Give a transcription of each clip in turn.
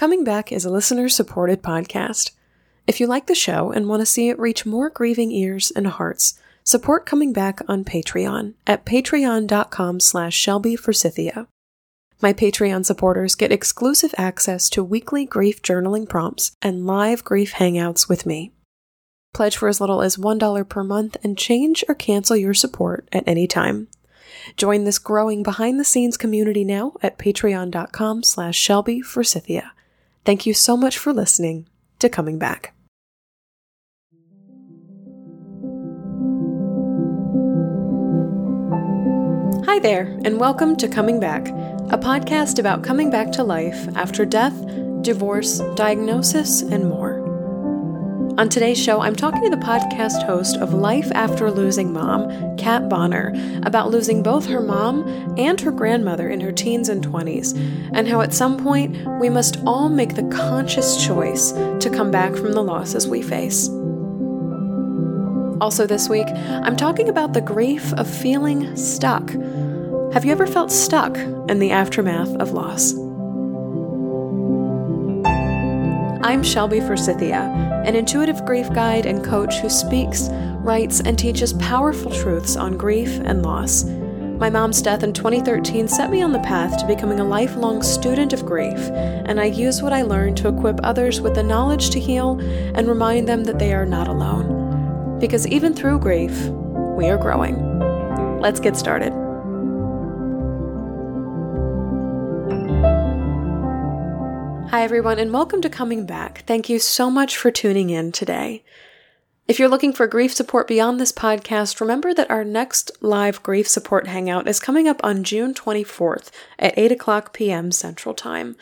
Coming Back is a listener supported podcast. If you like the show and want to see it reach more grieving ears and hearts, support Coming Back on Patreon at patreon.com slash Shelby Forsythia. My Patreon supporters get exclusive access to weekly grief journaling prompts and live grief hangouts with me. Pledge for as little as $1 per month and change or cancel your support at any time. Join this growing behind the scenes community now at patreon.com slash Shelby Forsythia. Thank you so much for listening to Coming Back. Hi there, and welcome to Coming Back, a podcast about coming back to life after death, divorce, diagnosis, and more. On today's show, I'm talking to the podcast host of Life After Losing Mom, Kat Bonner, about losing both her mom and her grandmother in her teens and 20s, and how at some point we must all make the conscious choice to come back from the losses we face. Also, this week, I'm talking about the grief of feeling stuck. Have you ever felt stuck in the aftermath of loss? I'm Shelby Forsythia, an intuitive grief guide and coach who speaks, writes, and teaches powerful truths on grief and loss. My mom's death in 2013 set me on the path to becoming a lifelong student of grief, and I use what I learned to equip others with the knowledge to heal and remind them that they are not alone. Because even through grief, we are growing. Let's get started. Hi, everyone, and welcome to Coming Back. Thank you so much for tuning in today. If you're looking for grief support beyond this podcast, remember that our next live grief support hangout is coming up on June 24th at 8 o'clock p.m. Central Time.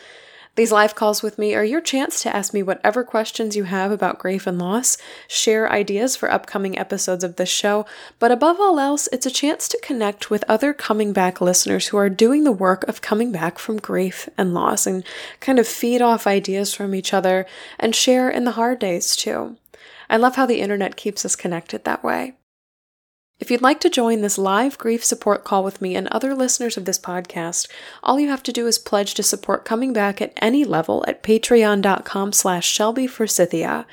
These live calls with me are your chance to ask me whatever questions you have about grief and loss, share ideas for upcoming episodes of this show, but above all else, it's a chance to connect with other coming back listeners who are doing the work of coming back from grief and loss and kind of feed off ideas from each other and share in the hard days too. I love how the internet keeps us connected that way. If you'd like to join this live grief support call with me and other listeners of this podcast, all you have to do is pledge to support coming back at any level at patreon.com slash Shelby Forsythia.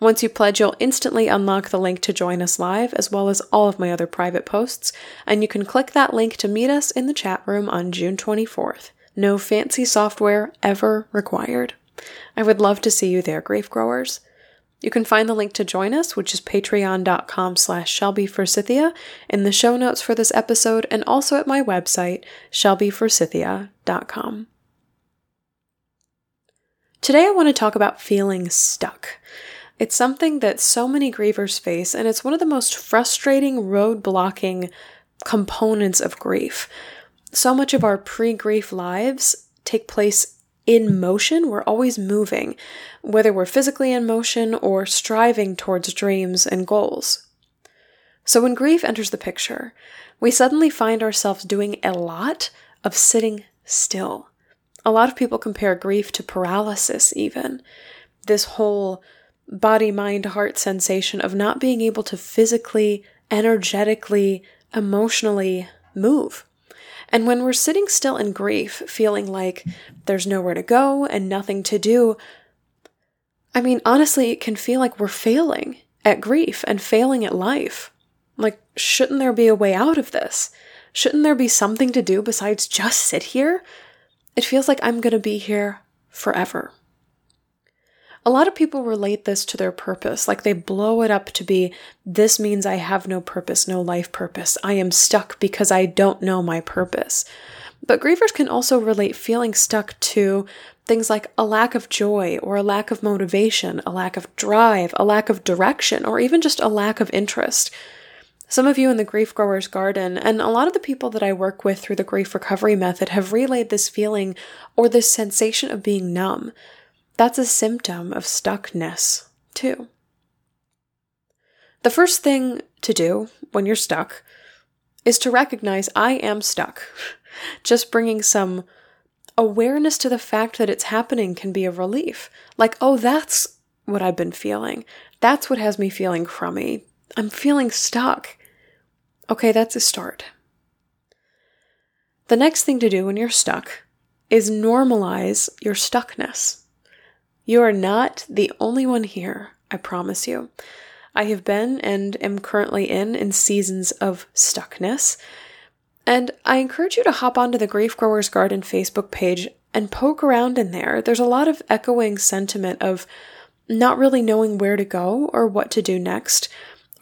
Once you pledge, you'll instantly unlock the link to join us live, as well as all of my other private posts, and you can click that link to meet us in the chat room on June 24th. No fancy software ever required. I would love to see you there, grief growers. You can find the link to join us, which is patreon.com slash shelbyforsythia, in the show notes for this episode and also at my website, shelbyforsythia.com. Today I want to talk about feeling stuck. It's something that so many grievers face, and it's one of the most frustrating road blocking components of grief. So much of our pre grief lives take place in motion, we're always moving, whether we're physically in motion or striving towards dreams and goals. So when grief enters the picture, we suddenly find ourselves doing a lot of sitting still. A lot of people compare grief to paralysis, even. This whole body, mind, heart sensation of not being able to physically, energetically, emotionally move. And when we're sitting still in grief, feeling like there's nowhere to go and nothing to do, I mean, honestly, it can feel like we're failing at grief and failing at life. Like, shouldn't there be a way out of this? Shouldn't there be something to do besides just sit here? It feels like I'm going to be here forever. A lot of people relate this to their purpose, like they blow it up to be this means I have no purpose, no life purpose. I am stuck because I don't know my purpose. But grievers can also relate feeling stuck to things like a lack of joy or a lack of motivation, a lack of drive, a lack of direction, or even just a lack of interest. Some of you in the Grief Growers Garden, and a lot of the people that I work with through the grief recovery method, have relayed this feeling or this sensation of being numb. That's a symptom of stuckness, too. The first thing to do when you're stuck is to recognize I am stuck. Just bringing some awareness to the fact that it's happening can be a relief. Like, oh, that's what I've been feeling. That's what has me feeling crummy. I'm feeling stuck. Okay, that's a start. The next thing to do when you're stuck is normalize your stuckness. You are not the only one here, I promise you. I have been and am currently in in seasons of stuckness. And I encourage you to hop onto the Grief Growers Garden Facebook page and poke around in there. There's a lot of echoing sentiment of not really knowing where to go or what to do next,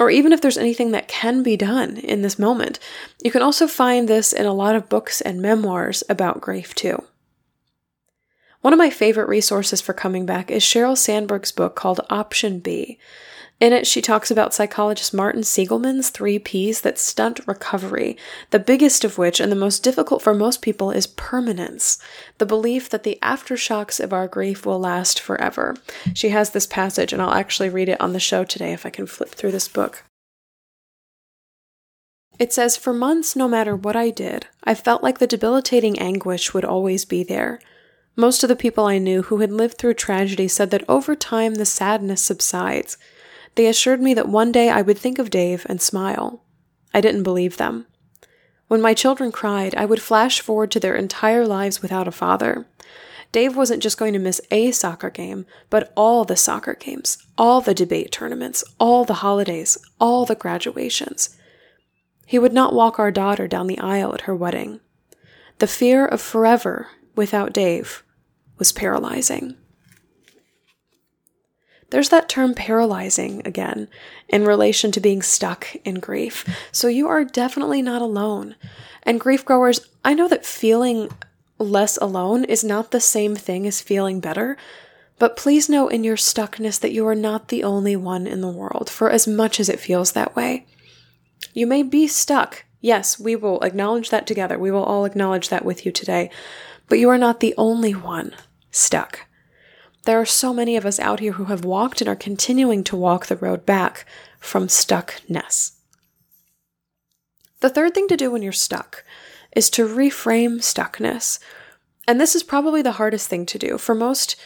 or even if there's anything that can be done in this moment. You can also find this in a lot of books and memoirs about grief, too. One of my favorite resources for coming back is Sheryl Sandberg's book called Option B. In it, she talks about psychologist Martin Seligman's three P's that stunt recovery, the biggest of which, and the most difficult for most people, is permanence the belief that the aftershocks of our grief will last forever. She has this passage, and I'll actually read it on the show today if I can flip through this book. It says, For months, no matter what I did, I felt like the debilitating anguish would always be there. Most of the people I knew who had lived through tragedy said that over time the sadness subsides they assured me that one day I would think of Dave and smile. I didn't believe them. When my children cried, I would flash forward to their entire lives without a father. Dave wasn't just going to miss a soccer game, but all the soccer games, all the debate tournaments, all the holidays, all the graduations. He would not walk our daughter down the aisle at her wedding. The fear of forever without Dave was paralyzing. There's that term paralyzing again in relation to being stuck in grief. So you are definitely not alone. And grief growers, I know that feeling less alone is not the same thing as feeling better, but please know in your stuckness that you are not the only one in the world, for as much as it feels that way. You may be stuck. Yes, we will acknowledge that together. We will all acknowledge that with you today. But you are not the only one stuck. There are so many of us out here who have walked and are continuing to walk the road back from stuckness. The third thing to do when you're stuck is to reframe stuckness. And this is probably the hardest thing to do. For most,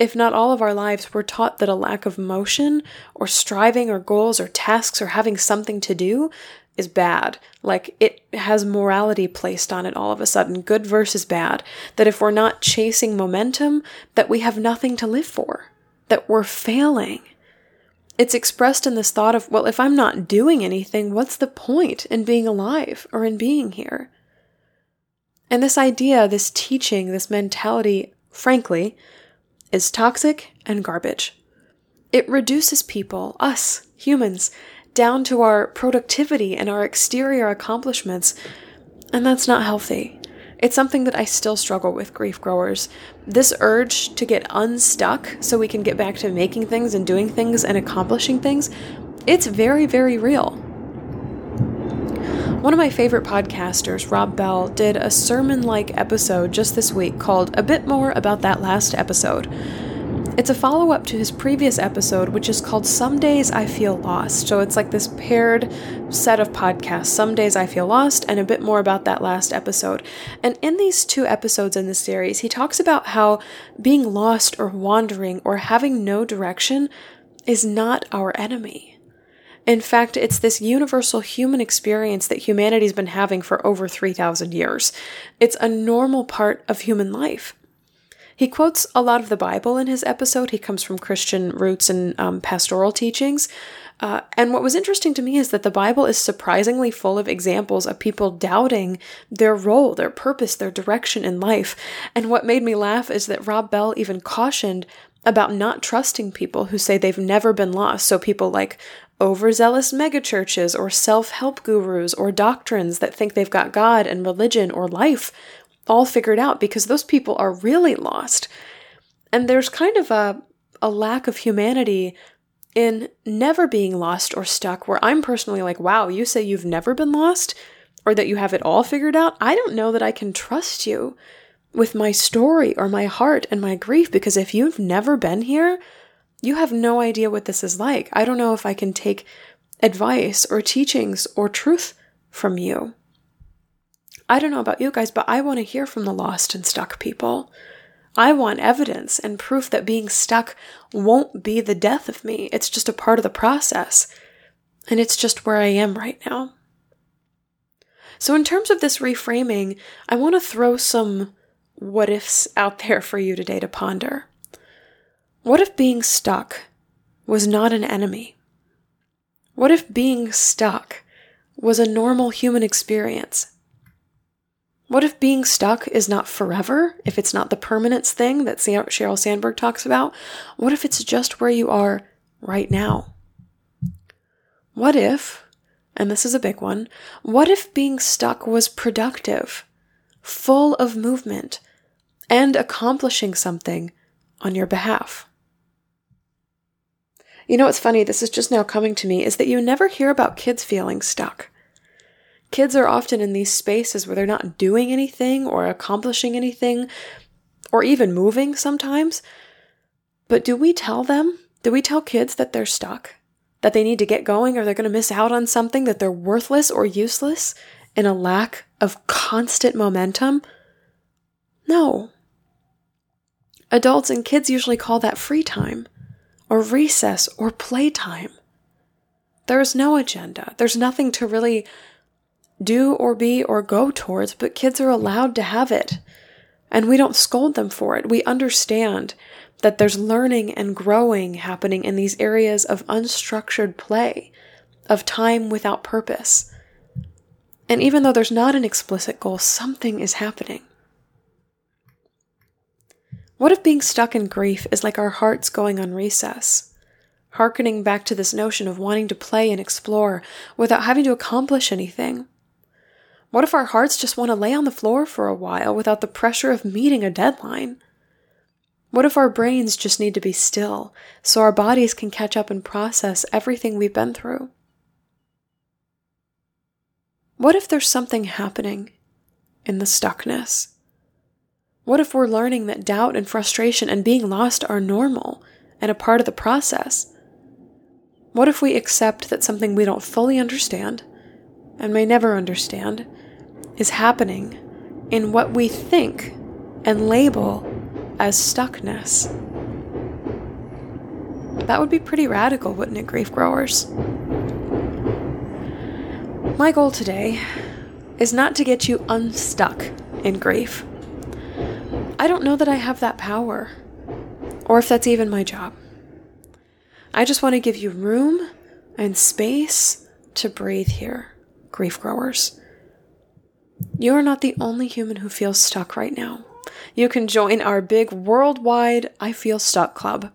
if not all of our lives, we're taught that a lack of motion or striving or goals or tasks or having something to do is bad. Like it has morality placed on it all of a sudden, good versus bad. That if we're not chasing momentum, that we have nothing to live for, that we're failing. It's expressed in this thought of, well, if I'm not doing anything, what's the point in being alive or in being here? And this idea, this teaching, this mentality, frankly, is toxic and garbage. It reduces people, us, humans, down to our productivity and our exterior accomplishments. And that's not healthy. It's something that I still struggle with, grief growers. This urge to get unstuck so we can get back to making things and doing things and accomplishing things, it's very, very real. One of my favorite podcasters, Rob Bell, did a sermon like episode just this week called A Bit More About That Last Episode. It's a follow up to his previous episode, which is called Some Days I Feel Lost. So it's like this paired set of podcasts Some Days I Feel Lost, and a bit more about that last episode. And in these two episodes in the series, he talks about how being lost or wandering or having no direction is not our enemy. In fact, it's this universal human experience that humanity's been having for over 3,000 years. It's a normal part of human life. He quotes a lot of the Bible in his episode. He comes from Christian roots and um, pastoral teachings. Uh, and what was interesting to me is that the Bible is surprisingly full of examples of people doubting their role, their purpose, their direction in life. And what made me laugh is that Rob Bell even cautioned about not trusting people who say they've never been lost. So people like overzealous megachurches or self help gurus or doctrines that think they've got God and religion or life all figured out because those people are really lost. And there's kind of a, a lack of humanity in never being lost or stuck, where I'm personally like, wow, you say you've never been lost or that you have it all figured out. I don't know that I can trust you with my story or my heart and my grief because if you've never been here, you have no idea what this is like. I don't know if I can take advice or teachings or truth from you. I don't know about you guys, but I want to hear from the lost and stuck people. I want evidence and proof that being stuck won't be the death of me. It's just a part of the process. And it's just where I am right now. So, in terms of this reframing, I want to throw some what ifs out there for you today to ponder. What if being stuck was not an enemy? What if being stuck was a normal human experience? What if being stuck is not forever? If it's not the permanence thing that Sheryl Sandberg talks about? What if it's just where you are right now? What if, and this is a big one, what if being stuck was productive, full of movement, and accomplishing something on your behalf? You know what's funny? This is just now coming to me is that you never hear about kids feeling stuck. Kids are often in these spaces where they're not doing anything or accomplishing anything or even moving sometimes. But do we tell them? Do we tell kids that they're stuck? That they need to get going or they're going to miss out on something, that they're worthless or useless in a lack of constant momentum? No. Adults and kids usually call that free time or recess or playtime. There's no agenda. There's nothing to really do or be or go towards, but kids are allowed to have it. And we don't scold them for it. We understand that there's learning and growing happening in these areas of unstructured play, of time without purpose. And even though there's not an explicit goal, something is happening. What if being stuck in grief is like our hearts going on recess? Harkening back to this notion of wanting to play and explore without having to accomplish anything. What if our hearts just want to lay on the floor for a while without the pressure of meeting a deadline? What if our brains just need to be still so our bodies can catch up and process everything we've been through? What if there's something happening in the stuckness? What if we're learning that doubt and frustration and being lost are normal and a part of the process? What if we accept that something we don't fully understand and may never understand is happening in what we think and label as stuckness? That would be pretty radical, wouldn't it, grief growers? My goal today is not to get you unstuck in grief I don't know that I have that power, or if that's even my job. I just want to give you room and space to breathe here, grief growers. You are not the only human who feels stuck right now. You can join our big worldwide I Feel Stuck Club.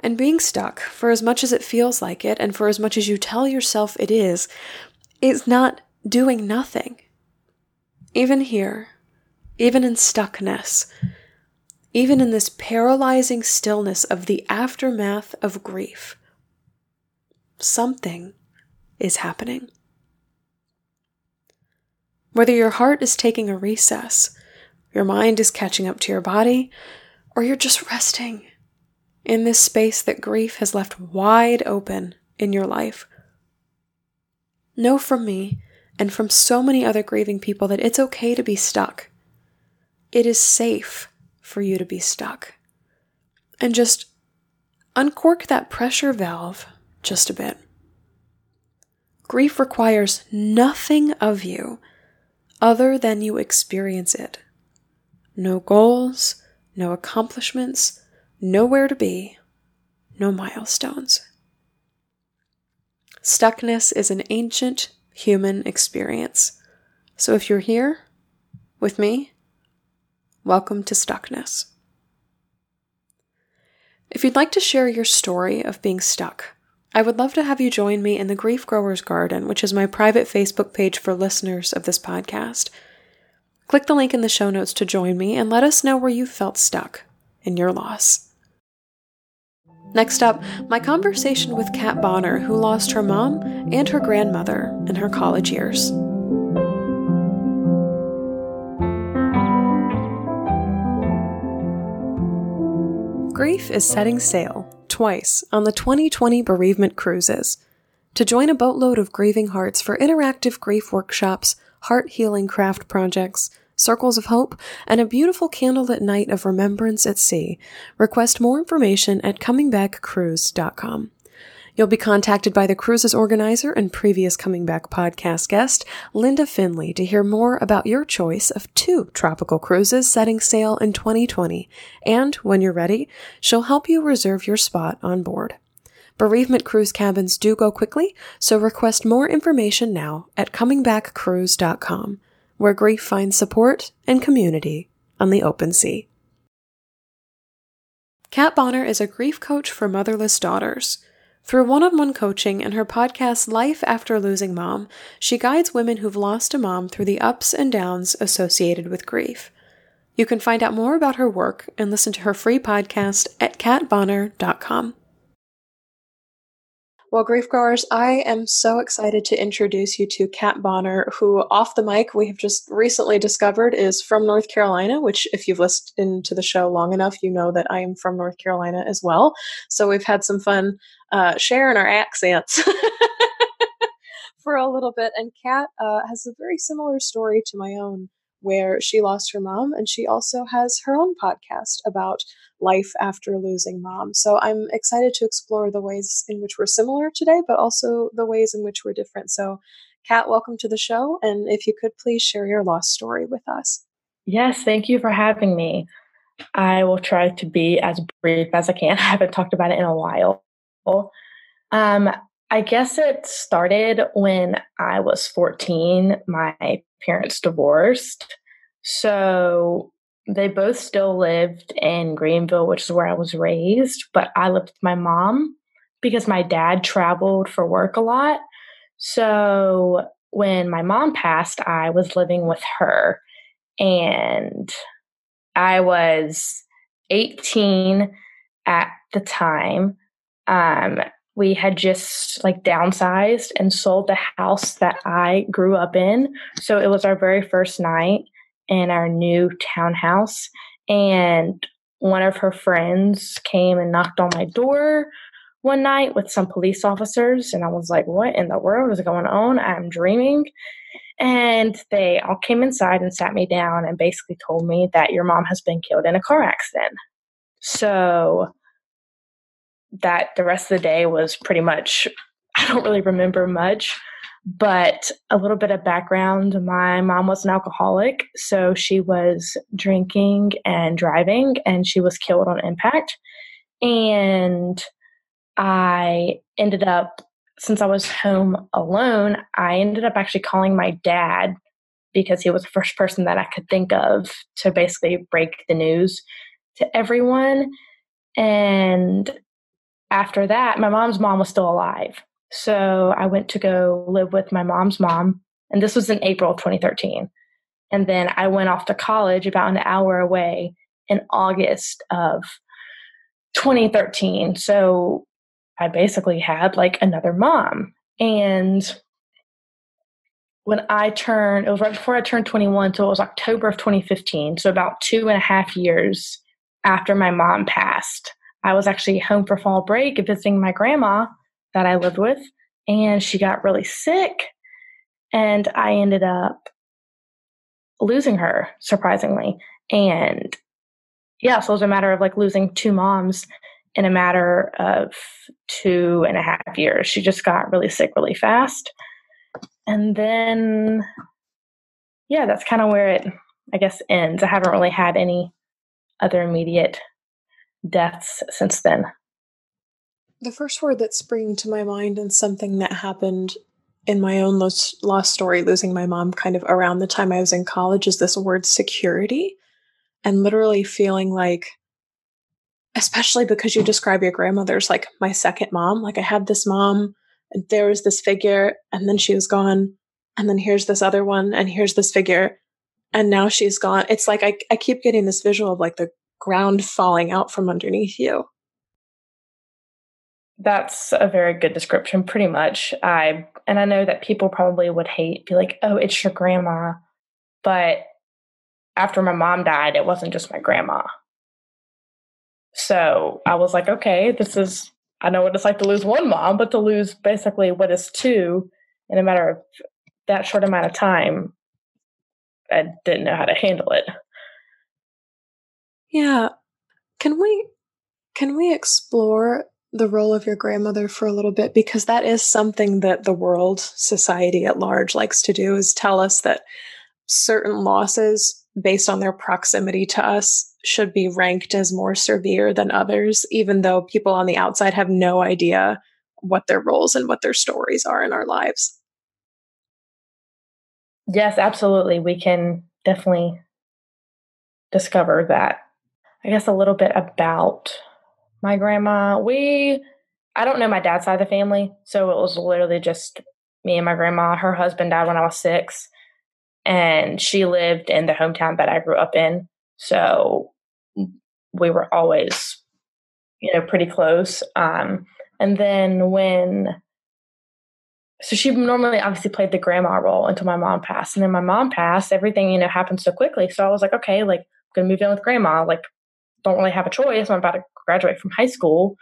And being stuck, for as much as it feels like it, and for as much as you tell yourself it is, is not doing nothing. Even here, even in stuckness, even in this paralyzing stillness of the aftermath of grief, something is happening. Whether your heart is taking a recess, your mind is catching up to your body, or you're just resting in this space that grief has left wide open in your life. Know from me and from so many other grieving people that it's okay to be stuck it is safe for you to be stuck. And just uncork that pressure valve just a bit. Grief requires nothing of you other than you experience it. No goals, no accomplishments, nowhere to be, no milestones. Stuckness is an ancient human experience. So if you're here with me, Welcome to Stuckness. If you'd like to share your story of being stuck, I would love to have you join me in the Grief Growers Garden, which is my private Facebook page for listeners of this podcast. Click the link in the show notes to join me and let us know where you felt stuck in your loss. Next up, my conversation with Kat Bonner, who lost her mom and her grandmother in her college years. Grief is setting sail twice on the 2020 bereavement cruises. To join a boatload of grieving hearts for interactive grief workshops, heart healing craft projects, circles of hope, and a beautiful candlelit night of remembrance at sea, request more information at comingbackcruise.com. You'll be contacted by the cruise's organizer and previous Coming Back podcast guest, Linda Finley, to hear more about your choice of two tropical cruises setting sail in 2020. And when you're ready, she'll help you reserve your spot on board. Bereavement cruise cabins do go quickly, so request more information now at comingbackcruise.com, where grief finds support and community on the open sea. Kat Bonner is a grief coach for motherless daughters. Through one on one coaching and her podcast Life After Losing Mom, she guides women who've lost a mom through the ups and downs associated with grief. You can find out more about her work and listen to her free podcast at katbonner.com. Well, Grief Growers, I am so excited to introduce you to Kat Bonner, who, off the mic, we have just recently discovered is from North Carolina, which, if you've listened to the show long enough, you know that I am from North Carolina as well. So we've had some fun uh, sharing our accents for a little bit. And Kat uh, has a very similar story to my own, where she lost her mom, and she also has her own podcast about life after losing mom. So I'm excited to explore the ways in which we're similar today, but also the ways in which we're different. So, Kat, welcome to the show. And if you could please share your loss story with us. Yes, thank you for having me. I will try to be as brief as I can. I haven't talked about it in a while. Um, I guess it started when I was 14. My parents divorced. So they both still lived in Greenville, which is where I was raised, but I lived with my mom because my dad traveled for work a lot. So when my mom passed, I was living with her and I was 18 at the time. Um, we had just like downsized and sold the house that I grew up in. So it was our very first night in our new townhouse. And one of her friends came and knocked on my door one night with some police officers. And I was like, what in the world is going on? I'm dreaming. And they all came inside and sat me down and basically told me that your mom has been killed in a car accident. So that the rest of the day was pretty much, I don't really remember much. But a little bit of background my mom was an alcoholic, so she was drinking and driving, and she was killed on impact. And I ended up, since I was home alone, I ended up actually calling my dad because he was the first person that I could think of to basically break the news to everyone. And after that, my mom's mom was still alive. So I went to go live with my mom's mom, and this was in April of 2013. And then I went off to college about an hour away in August of 2013. So I basically had like another mom. And when I turned, it was right before I turned 21, so it was October of 2015. So about two and a half years after my mom passed, I was actually home for fall break visiting my grandma that I lived with, and she got really sick, and I ended up losing her surprisingly. And yeah, so it was a matter of like losing two moms in a matter of two and a half years. She just got really sick really fast. And then, yeah, that's kind of where it, I guess, ends. I haven't really had any other immediate deaths since then. The first word that's springing to my mind and something that happened in my own lost, story, losing my mom kind of around the time I was in college, is this word security. And literally feeling like, especially because you describe your grandmother's like my second mom. Like I had this mom, and there was this figure, and then she was gone. And then here's this other one, and here's this figure. And now she's gone. It's like I, I keep getting this visual of like the ground falling out from underneath you. That's a very good description, pretty much. I and I know that people probably would hate, be like, "Oh, it's your grandma," but after my mom died, it wasn't just my grandma. So I was like, okay, this is. I know what it's like to lose one mom, but to lose basically what is two in a matter of that short amount of time, I didn't know how to handle it. Yeah. Can we can we explore the role of your grandmother for a little bit because that is something that the world, society at large likes to do is tell us that certain losses based on their proximity to us should be ranked as more severe than others, even though people on the outside have no idea what their roles and what their stories are in our lives. Yes, absolutely. We can definitely discover that. I guess a little bit about my grandma. We, I don't know my dad's side of the family. So it was literally just me and my grandma. Her husband died when I was six, and she lived in the hometown that I grew up in. So we were always, you know, pretty close. Um, and then when so she normally obviously played the grandma role until my mom passed. And then my mom passed, everything, you know, happened so quickly. So I was like, okay, like, I'm gonna move in with grandma. Like, don't really have a choice. I'm about to graduate from high school,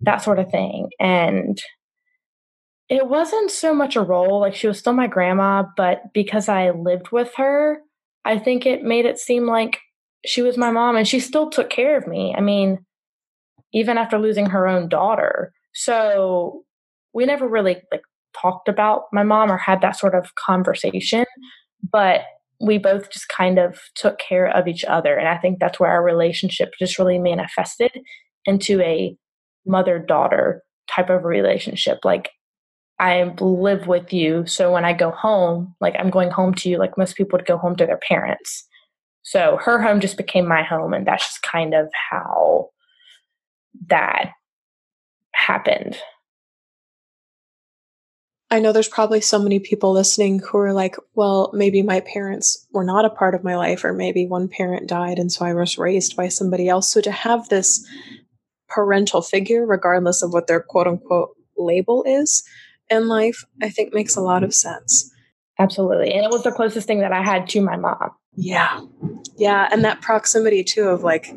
that sort of thing. And it wasn't so much a role, like, she was still my grandma, but because I lived with her, I think it made it seem like she was my mom and she still took care of me. I mean, even after losing her own daughter. So we never really like talked about my mom or had that sort of conversation, but we both just kind of took care of each other. And I think that's where our relationship just really manifested into a mother daughter type of relationship. Like, I live with you. So when I go home, like I'm going home to you, like most people would go home to their parents. So her home just became my home. And that's just kind of how that happened. I know there's probably so many people listening who are like, well, maybe my parents were not a part of my life, or maybe one parent died and so I was raised by somebody else. So to have this parental figure, regardless of what their quote unquote label is in life, I think makes a lot of sense. Absolutely. And it was the closest thing that I had to my mom. Yeah. Yeah. And that proximity too of like,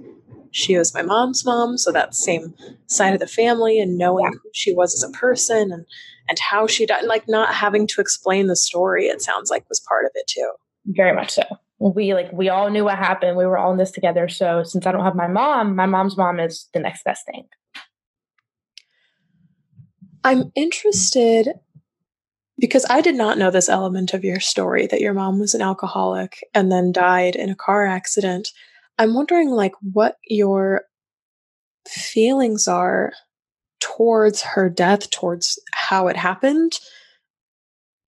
she was my mom's mom, so that same side of the family and knowing yeah. who she was as a person and and how she died, like not having to explain the story, it sounds like was part of it too. Very much so. We like we all knew what happened. We were all in this together. So since I don't have my mom, my mom's mom is the next best thing. I'm interested because I did not know this element of your story that your mom was an alcoholic and then died in a car accident. I'm wondering like what your feelings are towards her death, towards how it happened?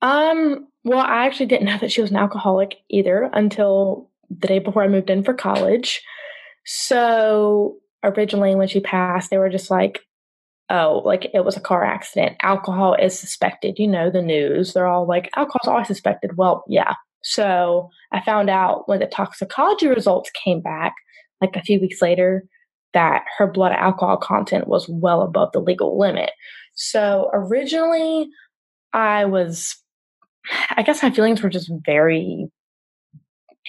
Um, well, I actually didn't know that she was an alcoholic either until the day before I moved in for college. So originally when she passed, they were just like, oh, like it was a car accident. Alcohol is suspected. You know, the news, they're all like, alcohol's always suspected. Well, yeah. So I found out when the toxicology results came back, like a few weeks later, that her blood alcohol content was well above the legal limit. So originally, I was, I guess my feelings were just very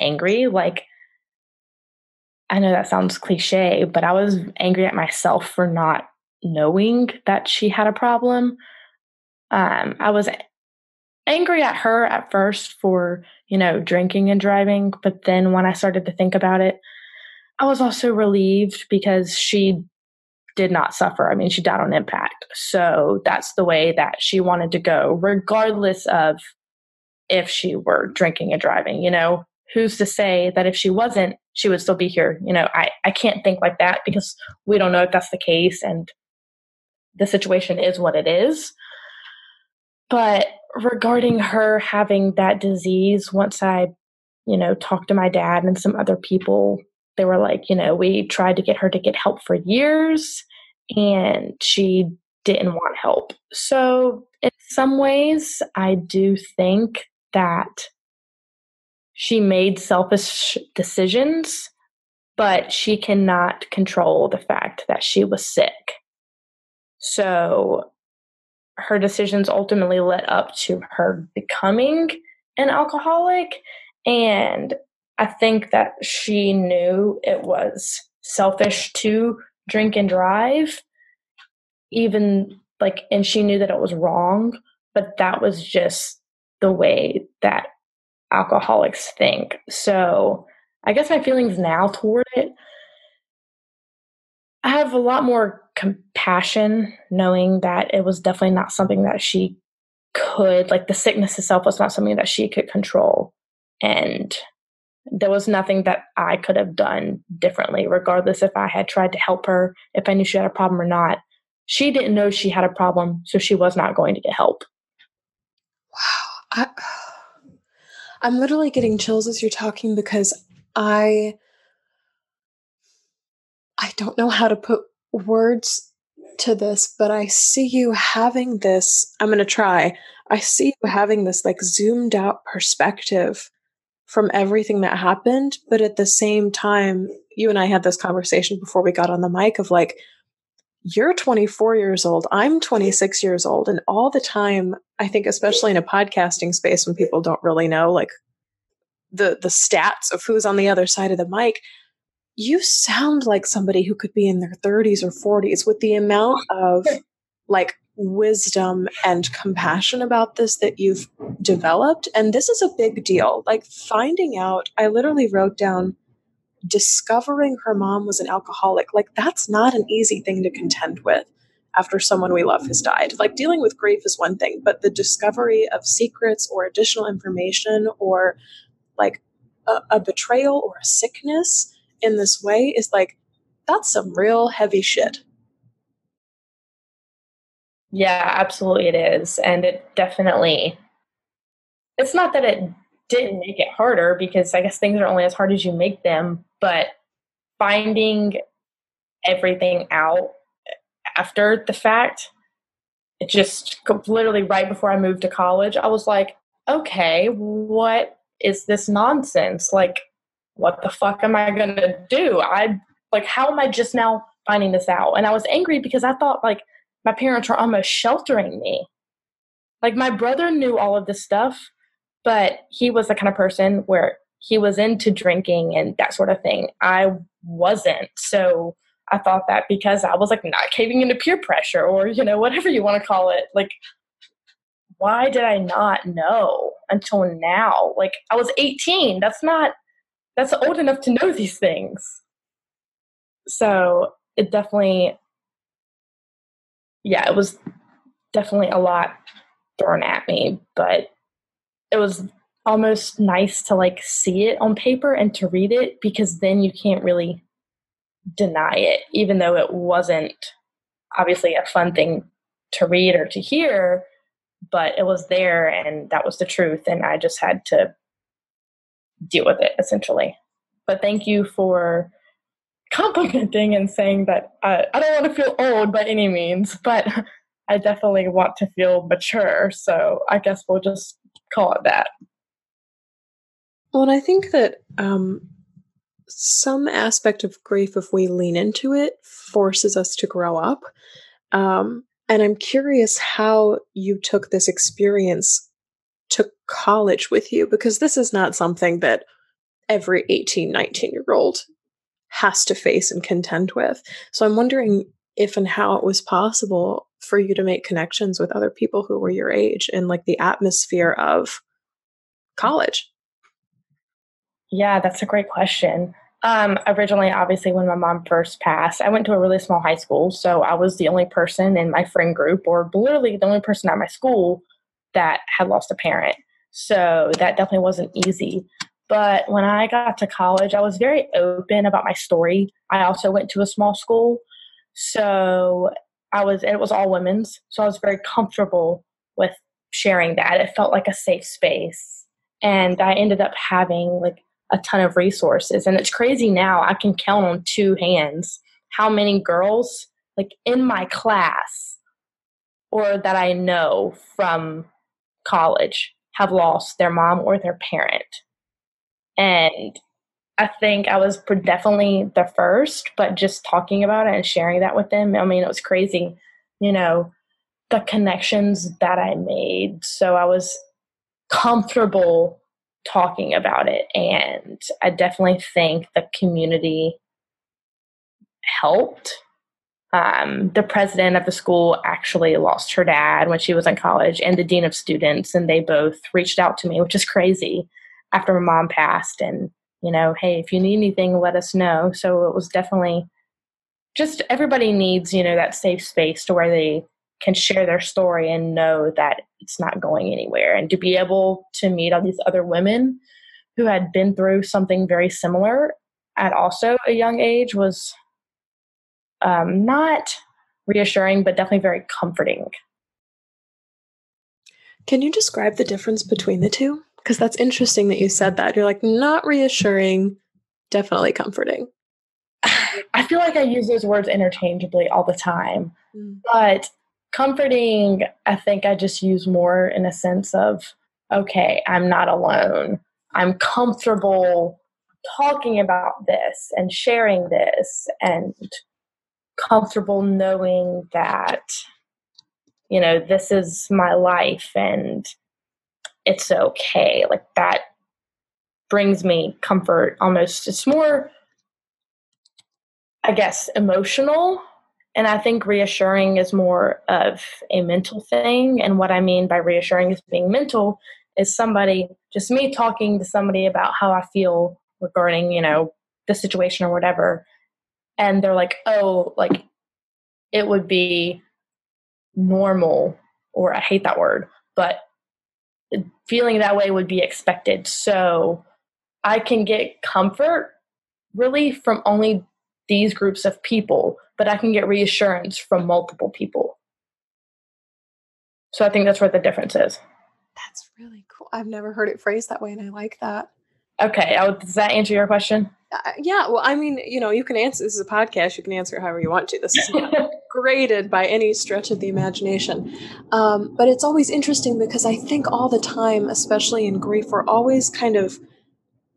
angry. Like, I know that sounds cliche, but I was angry at myself for not knowing that she had a problem. Um, I was angry at her at first for, you know, drinking and driving, but then when I started to think about it, I was also relieved because she did not suffer. I mean, she died on impact. So that's the way that she wanted to go, regardless of if she were drinking and driving. You know, who's to say that if she wasn't, she would still be here? You know, I, I can't think like that because we don't know if that's the case and the situation is what it is. But regarding her having that disease, once I, you know, talked to my dad and some other people they were like, you know, we tried to get her to get help for years and she didn't want help. So, in some ways, I do think that she made selfish decisions, but she cannot control the fact that she was sick. So, her decisions ultimately led up to her becoming an alcoholic. And I think that she knew it was selfish to drink and drive, even like, and she knew that it was wrong, but that was just the way that alcoholics think. So I guess my feelings now toward it, I have a lot more compassion knowing that it was definitely not something that she could, like the sickness itself was not something that she could control. And there was nothing that I could have done differently, regardless if I had tried to help her, if I knew she had a problem or not. She didn't know she had a problem, so she was not going to get help. Wow. I, I'm literally getting chills as you're talking because I I don't know how to put words to this, but I see you having this. I'm going to try. I see you having this like zoomed out perspective from everything that happened. But at the same time, you and I had this conversation before we got on the mic of like, you're 24 years old, I'm 26 years old. And all the time, I think, especially in a podcasting space when people don't really know like the, the stats of who's on the other side of the mic, you sound like somebody who could be in their 30s or 40s with the amount of like wisdom and compassion about this that you've developed. And this is a big deal. Like finding out, I literally wrote down discovering her mom was an alcoholic. Like that's not an easy thing to contend with after someone we love has died. Like dealing with grief is one thing, but the discovery of secrets or additional information or like a, a betrayal or a sickness in this way is like, that's some real heavy shit. Yeah, absolutely it is. And it definitely it's not that it didn't make it harder because I guess things are only as hard as you make them, but finding everything out after the fact, it just literally right before I moved to college, I was like, okay, what is this nonsense? Like, what the fuck am I gonna do? I like, how am I just now finding this out? And I was angry because I thought like my parents were almost sheltering me. Like my brother knew all of this stuff, but he was the kind of person where he was into drinking and that sort of thing. I wasn't. So I thought that because I was like not caving into peer pressure or, you know, whatever you want to call it, like, why did I not know until now? Like, I was 18. That's not, that's old enough to know these things. So it definitely yeah, it was definitely a lot thrown at me, but it was almost nice to like see it on paper and to read it because then you can't really deny it, even though it wasn't obviously a fun thing to read or to hear, but it was there and that was the truth. And I just had to deal with it essentially. But thank you for complimenting and saying that uh, I don't want to feel old by any means, but I definitely want to feel mature. So I guess we'll just call it that. Well, and I think that um, some aspect of grief, if we lean into it, forces us to grow up. Um, and I'm curious how you took this experience to college with you, because this is not something that every 18, 19 year old has to face and contend with. So I'm wondering if and how it was possible for you to make connections with other people who were your age in like the atmosphere of college. Yeah, that's a great question. Um, originally, obviously, when my mom first passed, I went to a really small high school. So I was the only person in my friend group, or literally the only person at my school that had lost a parent. So that definitely wasn't easy. But when I got to college, I was very open about my story. I also went to a small school. So I was, it was all women's. So I was very comfortable with sharing that. It felt like a safe space. And I ended up having like a ton of resources. And it's crazy now, I can count on two hands how many girls, like in my class or that I know from college, have lost their mom or their parent and I think I was definitely the first, but just talking about it and sharing that with them, I mean, it was crazy, you know, the connections that I made. So I was comfortable talking about it. And I definitely think the community helped. Um, the president of the school actually lost her dad when she was in college, and the dean of students, and they both reached out to me, which is crazy after my mom passed and you know hey if you need anything let us know so it was definitely just everybody needs, you know, that safe space to where they can share their story and know that it's not going anywhere. And to be able to meet all these other women who had been through something very similar at also a young age was um, not reassuring, but definitely very comforting. Can you describe the difference between the two? Because that's interesting that you said that. You're like, not reassuring, definitely comforting. I feel like I use those words interchangeably all the time. Mm. But comforting, I think I just use more in a sense of, okay, I'm not alone. I'm comfortable talking about this and sharing this and comfortable knowing that, you know, this is my life and it's okay. Like that brings me comfort almost. It's more I guess, emotional. And I think reassuring is more of a mental thing. And what I mean by reassuring is being mental is somebody, just me talking to somebody about how I feel regarding, you know, the situation or whatever. And they're like, oh, like it would be normal, or I hate that word, but feeling that way would be expected. So I can get comfort really from only these groups of people, but I can get reassurance from multiple people. So I think that's where the difference is. That's really cool. I've never heard it phrased that way, and I like that. Okay, does that answer your question? Uh, yeah, well, I mean, you know, you can answer. This is a podcast. You can answer however you want to. This is not graded by any stretch of the imagination, um, but it's always interesting because I think all the time, especially in grief, we're always kind of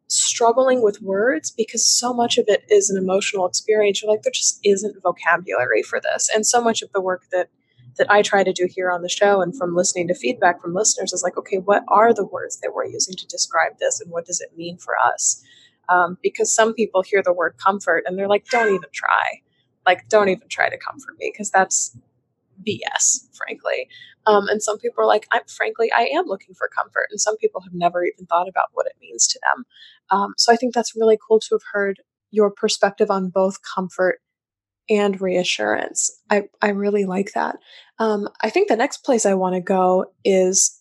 struggling with words because so much of it is an emotional experience. You're like, there just isn't vocabulary for this. And so much of the work that that I try to do here on the show and from listening to feedback from listeners is like, okay, what are the words that we're using to describe this and what does it mean for us? Um, because some people hear the word comfort and they're like, don't even try. Like, don't even try to comfort me because that's BS, frankly. Um, and some people are like, I'm frankly, I am looking for comfort. And some people have never even thought about what it means to them. Um, so I think that's really cool to have heard your perspective on both comfort and reassurance. I, I really like that. Um, I think the next place I want to go is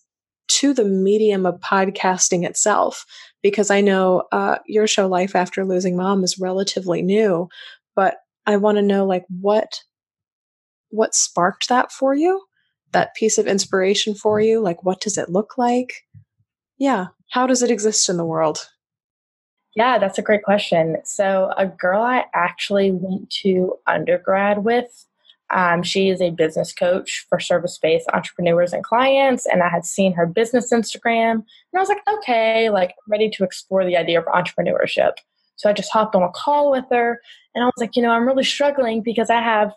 to the medium of podcasting itself, because I know uh, your show, Life After Losing Mom, is relatively new, but I want to know like what what sparked that for you? That piece of inspiration for you? Like what does it look like? Yeah how does it exist in the world? Yeah that's a great question. So a girl i actually went to undergrad with um, she is a business coach for service-based entrepreneurs and clients and i had seen her business instagram and i was like okay like ready to explore the idea of entrepreneurship. So i just hopped on a call with her and i was like you know i'm really struggling because i have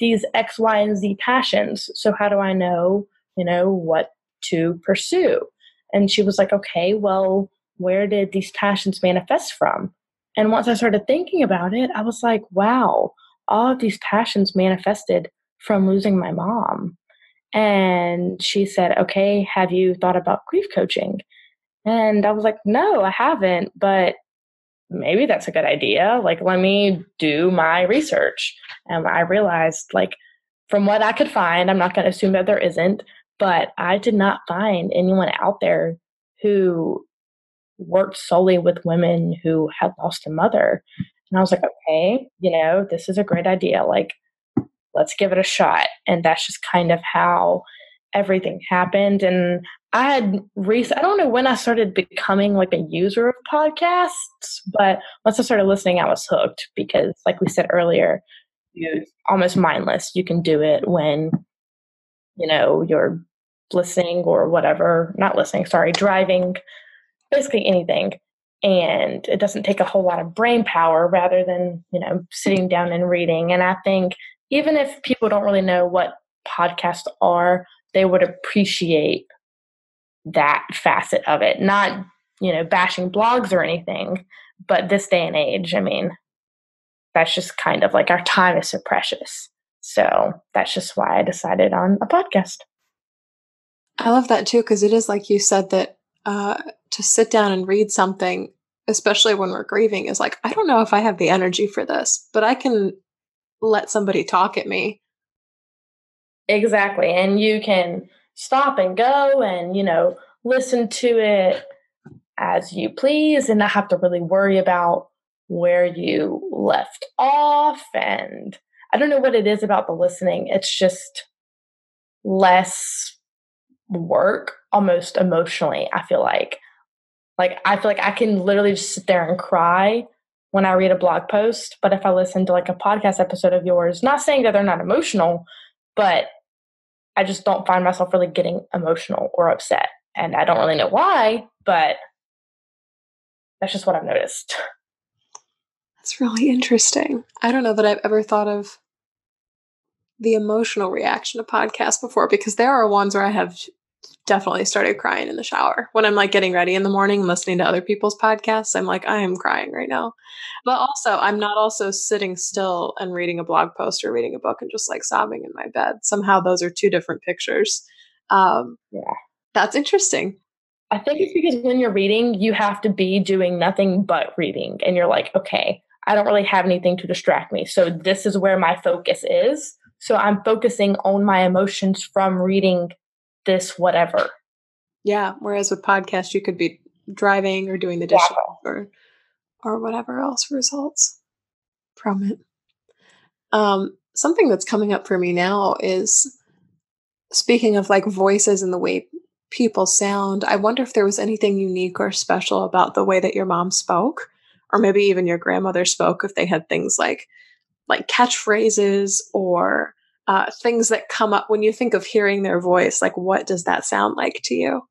these X, Y, and Z passions. So how do I know, you know, what to pursue? And she was like, okay, well, where did these passions manifest from? And once I started thinking about it, I was like, wow, all of these passions manifested from losing my mom. And she said, okay, have you thought about grief coaching? And I was like, no, I haven't, but maybe that's a good idea. Like, let me do my research. And I realized, like, from what I could find, I'm not going to assume that there isn't, but I did not find anyone out there who worked solely with women who had lost a mother. And I was like, okay, you know, this is a great idea. Like, let's give it a shot. And that's just kind of how everything happened. And I had recent, I don't know when I started becoming like a user of podcasts, but once I started listening, I was hooked because, like we said earlier, you almost mindless. You can do it when, you know, you're listening or whatever, not listening, sorry, driving, basically anything. And it doesn't take a whole lot of brain power rather than, you know, sitting down and reading. And I think even if people don't really know what podcasts are, they would appreciate that facet of it. Not, you know, bashing blogs or anything, but this day and age, I mean, that's just kind of like our time is so precious. So that's just why I decided on a podcast. I love that too, because it is like you said that uh, to sit down and read something, especially when we're grieving, is like, I don't know if I have the energy for this, but I can let somebody talk at me. Exactly. And you can stop and go and, you know, listen to it as you please and not have to really worry about where you left off. And I don't know what it is about the listening. It's just less work almost emotionally, I feel like. Like I feel like I can literally just sit there and cry when I read a blog post, but if I listen to like a podcast episode of yours, not saying that they're not emotional, but I just don't find myself really getting emotional or upset. And I don't really know why, but that's just what I've noticed. That's really interesting. I don't know that I've ever thought of the emotional reaction to podcasts before because there are ones where I have definitely started crying in the shower when I'm like getting ready in the morning listening to other people's podcasts. I'm like, I am crying right now. But also, I'm not also sitting still and reading a blog post or reading a book and just like sobbing in my bed. Somehow, those are two different pictures. Um, yeah, that's interesting. I think it's because when you're reading, you have to be doing nothing but reading, and you're like, okay, I don't really have anything to distract me. So this is where my focus is. So I'm focusing on my emotions from reading this whatever. Yeah. Whereas with podcasts, you could be driving or doing the dishes yeah. or or whatever else results from it. Um, something that's coming up for me now is speaking of like voices and the way people sound. I wonder if there was anything unique or special about the way that your mom spoke, or maybe even your grandmother spoke. If they had things like like catchphrases or uh, things that come up when you think of hearing their voice? Like, what does that sound like to you?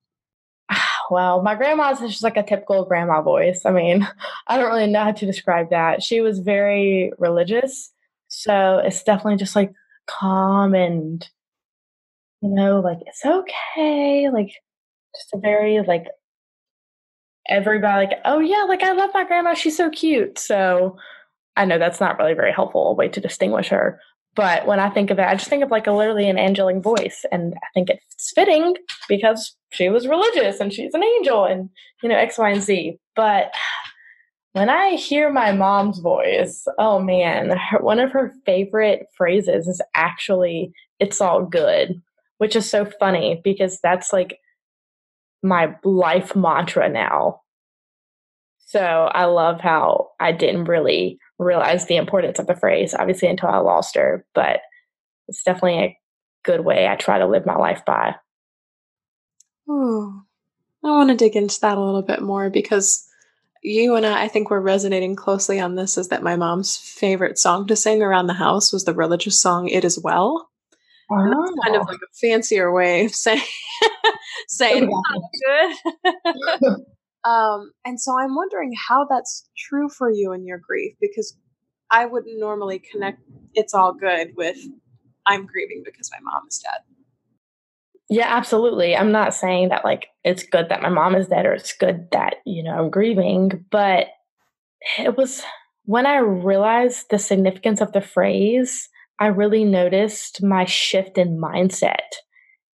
Well, my grandma's just like a typical grandma voice. I mean, I don't really know how to describe that. She was very religious. So it's definitely just like calm and, you know, like, it's okay. Like, just a very, like, everybody, like, oh, yeah, like, I love my grandma. She's so cute. So I know that's not really very helpful way to distinguish her. But when I think of it, I just think of like a literally an angelic voice. And I think it's fitting because she was religious and she's an angel and, you know, X, Y, and Z. But when I hear my mom's voice, oh man, her, one of her favorite phrases is actually, it's all good, which is so funny because that's like my life mantra now. So I love how I didn't really realize the importance of the phrase, obviously, until I lost her. But it's definitely a good way I try to live my life by. Oh, I want to dig into that a little bit more because you and I, I think we're resonating closely on this. Is that my mom's favorite song to sing around the house was the religious song "It Is Well." Oh. kind of oh. like a fancier way of saying saying good. Um, and so I'm wondering how that's true for you in your grief because I wouldn't normally connect it's all good with I'm grieving because my mom is dead. Yeah, absolutely. I'm not saying that like it's good that my mom is dead or it's good that, you know, I'm grieving, but it was when I realized the significance of the phrase, I really noticed my shift in mindset.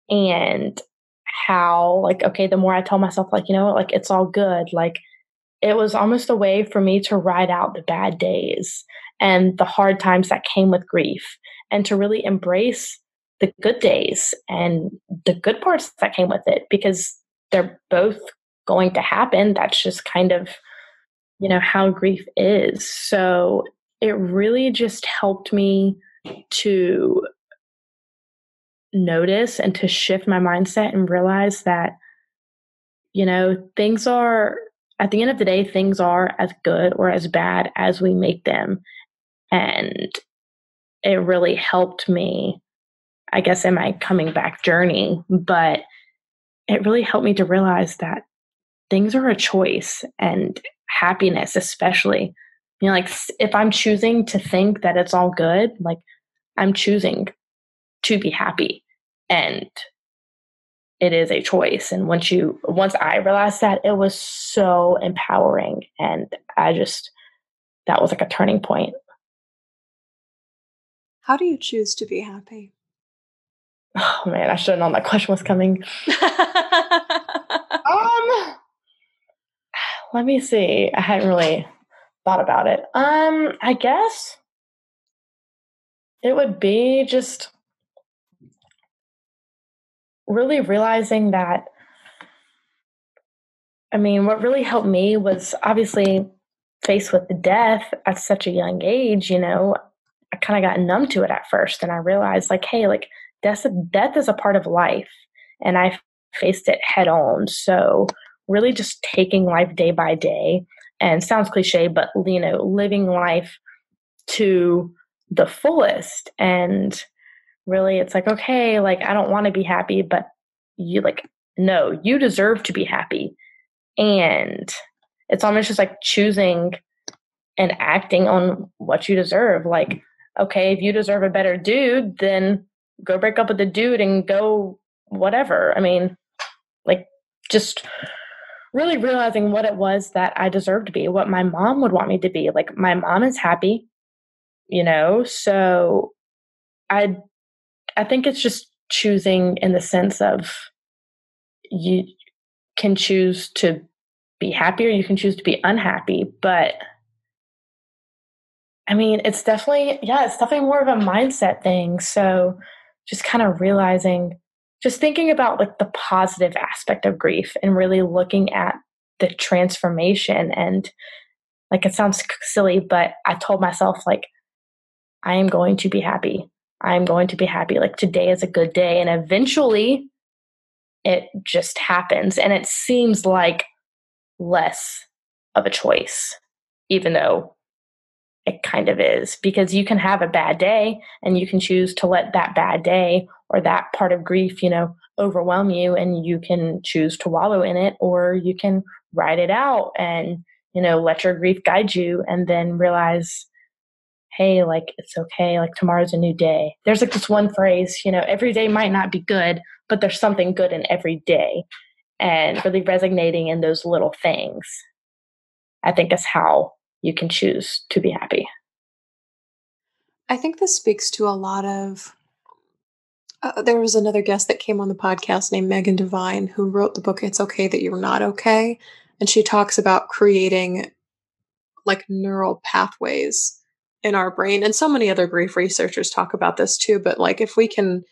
And how like okay the more i tell myself like you know like it's all good like it was almost a way for me to ride out the bad days and the hard times that came with grief and to really embrace the good days and the good parts that came with it because they're both going to happen. That's just kind of you know how grief is. So it really just helped me to notice and to shift my mindset and realize that, you know, things are, at the end of the day, things are as good or as bad as we make them. And it really helped me, I guess, in my coming back journey. But it really helped me to realize that things are a choice and happiness, especially. You know, like if I'm choosing to think that it's all good, like I'm choosing to be happy and it is a choice and once you once i realized that it was so empowering and i just that was like a turning point. How do you choose to be happy? Oh man i should have known that question was coming. Um let me see i hadn't really thought about it. Um i guess It would be just really realizing that I mean, what really helped me was obviously faced with death at such a young age, you know, I kind of got numb to it at first and I realized like, hey, like death death is a part of life and I faced it head on. So really just taking life day by day and sounds cliche, but you know, living life to the fullest and really it's like, okay, like I don't want to be happy, but you like no, you deserve to be happy. And it's almost just like choosing and acting on what you deserve. Like, okay, if you deserve a better dude, then go break up with the dude and go whatever. I mean, like, just really realizing what it was that I deserved to be, what my mom would want me to be. Like, my mom is happy, you know, so I, I think it's just choosing in the sense of you can choose to be happy or you can choose to be unhappy. But I mean, it's definitely, yeah, it's definitely more of a mindset thing. So just kind of realizing, just thinking about like the positive aspect of grief and really looking at the transformation. And like, it sounds silly, but I told myself, like, I am going to be happy. I am going to be happy. Like, today is a good day. And eventually, it just happens. And it seems like less of a choice, even though it kind of is, because you can have a bad day and you can choose to let that bad day or that part of grief, you know, overwhelm you and you can choose to wallow in it or you can ride it out and, you know, let your grief guide you and then realize hey, like it's okay, like tomorrow's a new day. There's like this one phrase, you know, every day might not be good, but there's something good in every day and really resonating in those little things, I think is how you can choose to be happy. I think this speaks to a lot of. Uh, there was another guest that came on the podcast named Megan Devine who wrote the book It's Okay That You're Not Okay. And she talks about creating like neural pathways in our brain. And so many other grief researchers talk about this too. But like if we can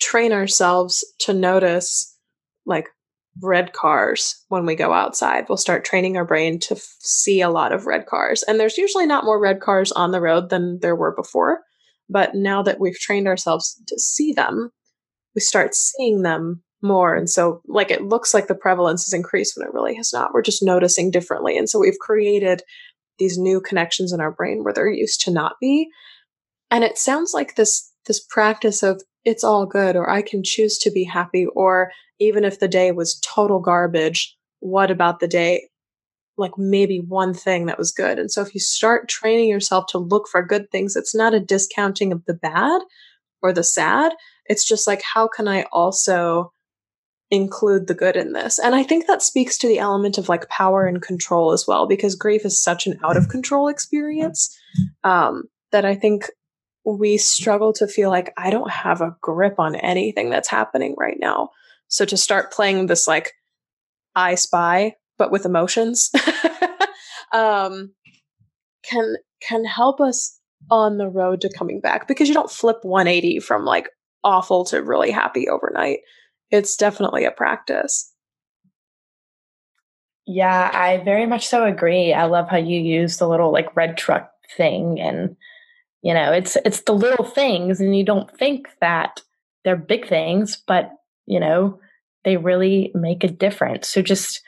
train ourselves to notice like red cars when we go outside. We'll start training our brain to f- see a lot of red cars. And there's usually not more red cars on the road than there were before. But now that we've trained ourselves to see them, we start seeing them more. And so, like, it looks like the prevalence has increased when it really has not. We're just noticing differently. And so, we've created these new connections in our brain where there used to not be. And it sounds like this this practice of it's all good or I can choose to be happy or even if the day was total garbage, what about the day? Like maybe one thing that was good. And so if you start training yourself to look for good things, it's not a discounting of the bad or the sad. It's just like, how can I also include the good in this? And I think that speaks to the element of like power and control as well, because grief is such an out of control experience um, that I think we struggle to feel like I don't have a grip on anything that's happening right now. So to start playing this like I spy, but with emotions, um, can can help us on the road to coming back because you don't flip 180 from like awful to really happy overnight. It's definitely a practice. Yeah, I very much so agree. I love how you use the little like red truck thing and you know, it's it's the little things and you don't think that they're big things, but you know, they really make a difference. So just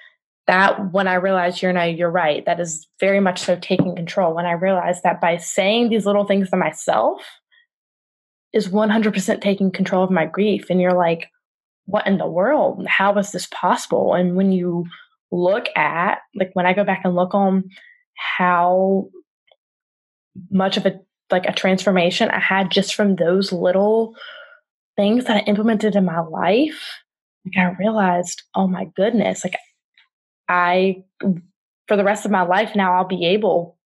that when I realized you're now you're right, that is very much so taking control. When I realized that by saying these little things to myself is 100% taking control of my grief. And you're like, what in the world? How is this possible? And when you look at, like, when I go back and look on how much of a like a transformation I had just from those little things that I implemented in my life, like I realized, oh my goodness, like I, for the rest of my life now, I'll be able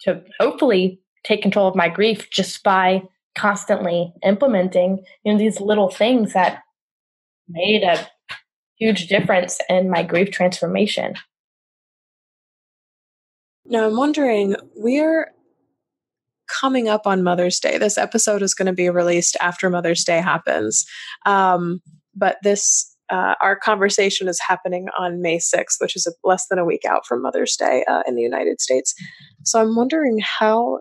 to hopefully take control of my grief just by constantly implementing you know these little things that made a huge difference in my grief transformation. Now I'm wondering, we're coming up on Mother's Day. This episode is going to be released after Mother's Day happens. Um, but this, uh, our conversation is happening on May 6th, which is a, less than a week out from Mother's Day uh, in the United States. So I'm wondering how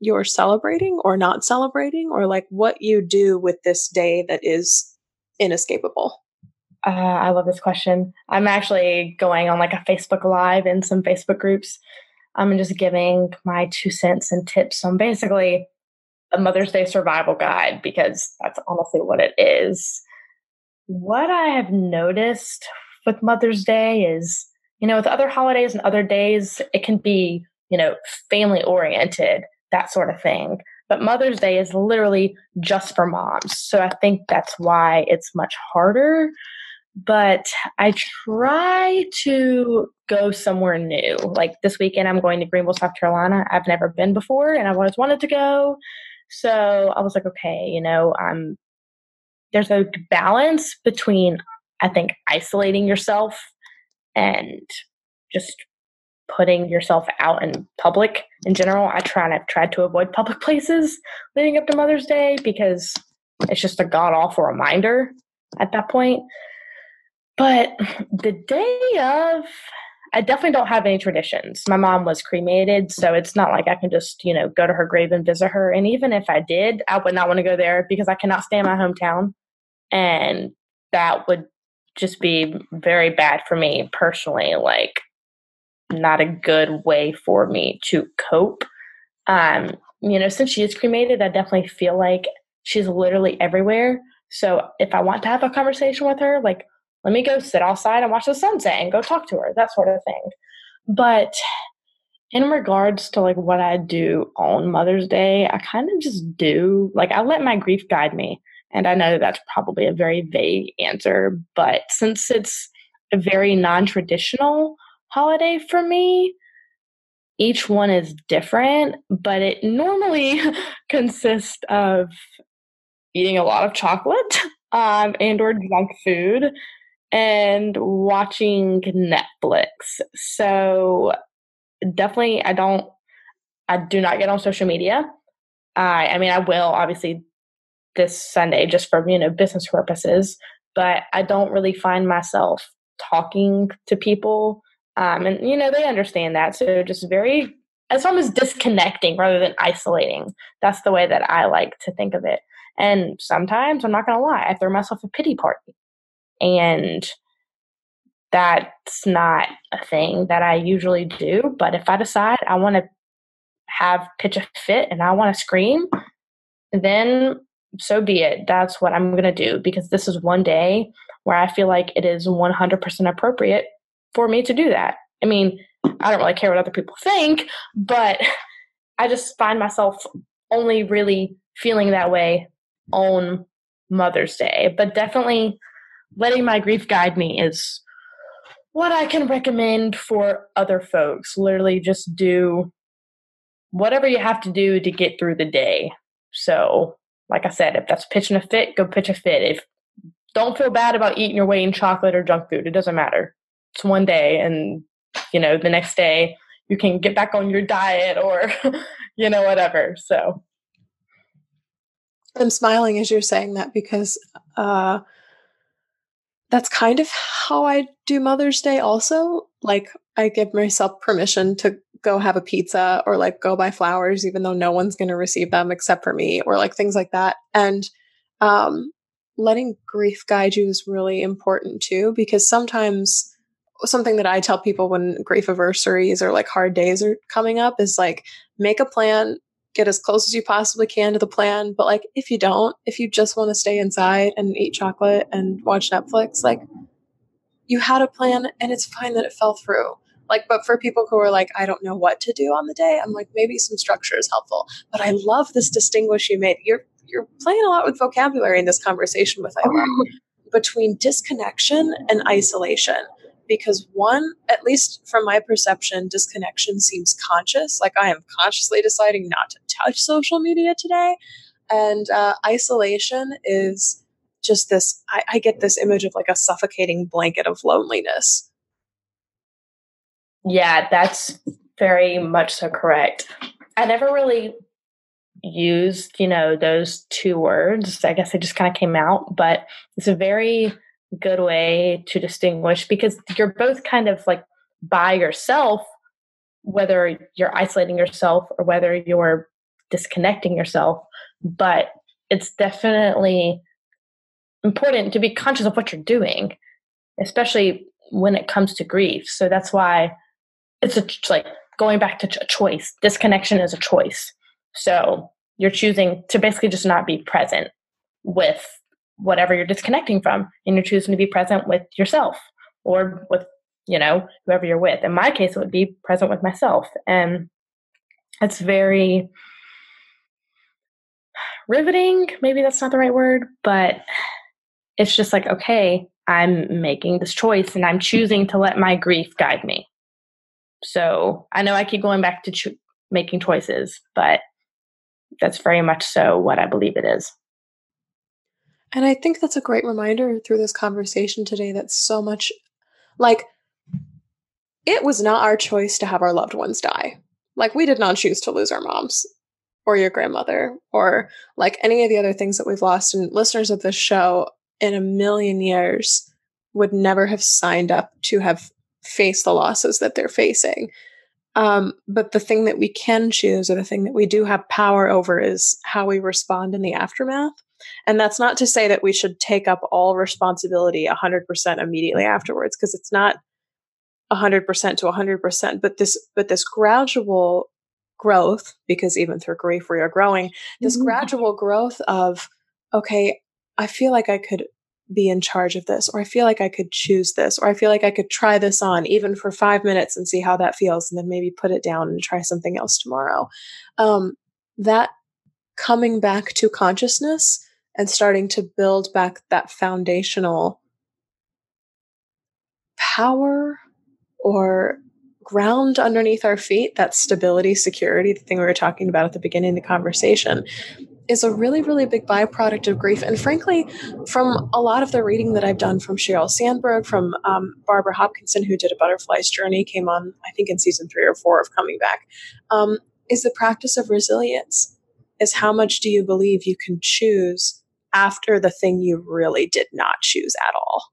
you're celebrating or not celebrating, or like what you do with this day that is inescapable. Uh, I love this question. I'm actually going on like a Facebook Live in some Facebook groups. I'm just giving my two cents and tips on basically a Mother's Day survival guide because that's honestly what it is. What I have noticed with Mother's Day is, you know, with other holidays and other days, it can be, you know, family oriented that sort of thing. But Mother's Day is literally just for moms. So I think that's why it's much harder. But I try to go somewhere new. Like this weekend, I'm going to Greenville, South Carolina. I've never been before and I've always wanted to go. So I was like, okay, you know, um, there's a balance between, I think, isolating yourself and just putting yourself out in public in general. I try I've tried to avoid public places leading up to Mother's Day because it's just a god awful reminder at that point. But the day of, I definitely don't have any traditions. My mom was cremated, so it's not like I can just, you know, go to her grave and visit her. And even if I did, I would not want to go there because I cannot stay in my hometown. And that would just be very bad for me personally. Like, not a good way for me to cope. Um, you know, since she is cremated, I definitely feel like she's literally everywhere. So if I want to have a conversation with her, like, let me go sit outside and watch the sunset and go talk to her, that sort of thing. But in regards to like what I do on Mother's Day, I kind of just do like I let my grief guide me. And I know that's probably a very vague answer, but since it's very non traditional holiday for me. Each one is different, but it normally consists of eating a lot of chocolate um, and or junk food and watching Netflix. So definitely I don't I do not get on social media. I I mean I will obviously this Sunday just for you know business purposes, but I don't really find myself talking to people um, and, you know, they understand that. So just very, as far as disconnecting rather than isolating. That's the way that I like to think of it. And sometimes, I'm not going to lie, I throw myself a pity party. And that's not a thing that I usually do. But if I decide I want to have pitch a fit and I want to scream, then so be it. That's what I'm going to do because this is one day where I feel like it is 100% appropriate for me to do that. I mean, I don't really care what other people think, but I just find myself only really feeling that way on Mother's Day. But definitely letting my grief guide me is what I can recommend for other folks. Literally just do whatever you have to do to get through the day. So, like I said, if that's pitching a fit, go pitch a fit. If don't feel bad about eating your way in chocolate or junk food. It doesn't matter it's one day and you know the next day you can get back on your diet or you know whatever so. I'm smiling as you're saying that because uh that's kind of how i do mother's day also like i give myself permission to go have a pizza or like go buy flowers even though no one's going to receive them except for me or like things like that and um letting grief guide you is really important too because sometimes something that I tell people when grief anniversaries or like hard days are coming up is like make a plan, get as close as you possibly can to the plan. But like if you don't, if you just want to stay inside and eat chocolate and watch Netflix, like you had a plan and it's fine that it fell through. Like, but for people who are like, I don't know what to do on the day, I'm like, maybe some structure is helpful. But I love this distinguish you made. You're you're playing a lot with vocabulary in this conversation with Isla oh. between disconnection and isolation because one, at least from my perception, disconnection seems conscious. Like I am consciously deciding not to touch social media today. And uh, isolation is just this, I, I get this image of like a suffocating blanket of loneliness. Yeah, that's very much so correct. I never really used, you know, those two words. I guess they just kind of came out, but it's a very good way to distinguish because you're both kind of like by yourself, whether you're isolating yourself or whether you're disconnecting yourself. But it's definitely important to be conscious of what you're doing, especially when it comes to grief. So that's why it's a, like going back to a choice. Disconnection is a choice. So you're choosing to basically just not be present with whatever you're disconnecting from, and you're choosing to be present with yourself or with you know whoever you're with. In my case, it would be present with myself, and it's very riveting. Maybe that's not the right word, but it's just like okay, I'm making this choice, and I'm choosing to let my grief guide me. So I know I keep going back to cho- making choices, but that's very much so what I believe it is. And I think that's a great reminder through this conversation today that so much like it was not our choice to have our loved ones die. Like we did not choose to lose our moms or your grandmother or like any of the other things that we've lost and listeners of this show in a million years would never have signed up to have faced the losses that they're facing. Um, but the thing that we can choose or the thing that we do have power over is how we respond in the aftermath. And that's not to say that we should take up all responsibility 100% immediately afterwards, because it's not 100% to 100%, but this, but this gradual growth, because even through grief, we are growing, this mm-hmm. gradual growth of, okay, I feel like I could be in charge of this, or I feel like I could choose this, or I feel like I could try this on even for five minutes and see how that feels, and then maybe put it down and try something else tomorrow. Um, that coming back to consciousness and starting to build back that foundational power or ground underneath our feet, that stability, security, the thing we were talking about at the beginning of the conversation, is a really, really big byproduct of grief. And frankly, from a lot of the reading that I've done from Sheryl Sandberg, from um, Barbara Hopkinson, who did A Butterfly's Journey, came on, I think, in season three or four of Coming Back, um, is the practice of resilience. Is how much do you believe you can choose after the thing you really did not choose at all?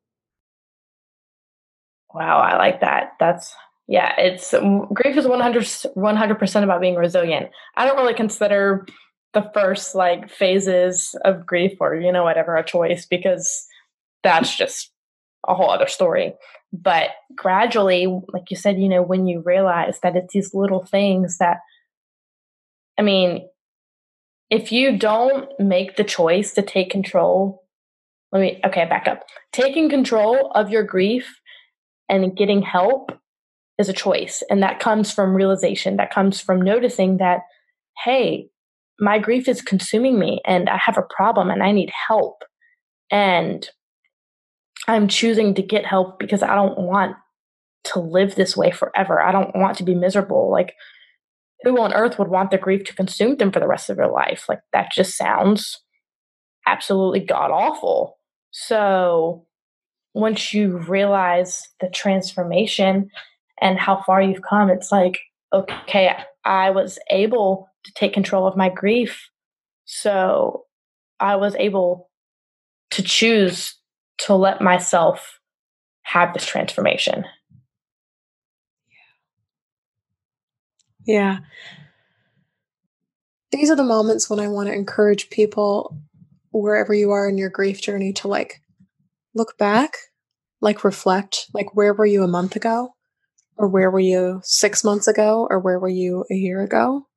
Wow, I like that. That's yeah, it's mm, grief is 100 100% about being resilient. I don't really consider the first like phases of grief or you know whatever a choice because that's just a whole other story but gradually like you said you know when you realize that it's these little things that i mean if you don't make the choice to take control let me okay back up taking control of your grief and getting help is a choice and that comes from realization that comes from noticing that hey my grief is consuming me and I have a problem and I need help. And I'm choosing to get help because I don't want to live this way forever. I don't want to be miserable. Like, who on earth would want their grief to consume them for the rest of their life? Like, that just sounds absolutely god awful. So, once you realize the transformation and how far you've come, it's like, okay, I was able to take control of my grief. So I was able to choose to let myself have this transformation. Yeah. These are the moments when I want to encourage people, wherever you are in your grief journey, to like look back, like reflect, like where were you a month ago? Or where were you six months ago? Or where were you a year ago?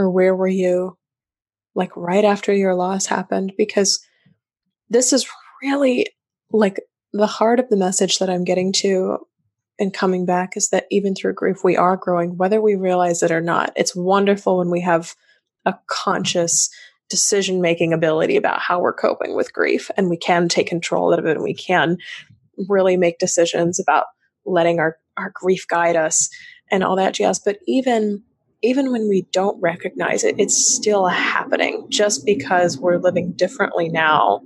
or where were you like right after your loss happened because this is really like the heart of the message that I'm getting to and coming back is that even through grief we are growing whether we realize it or not. It's wonderful when we have a conscious decision making ability about how we're coping with grief and we can take control of it and we can really make decisions about letting our our grief guide us and all that jazz. But even even when we don't recognize it, it's still happening. Just because we're living differently now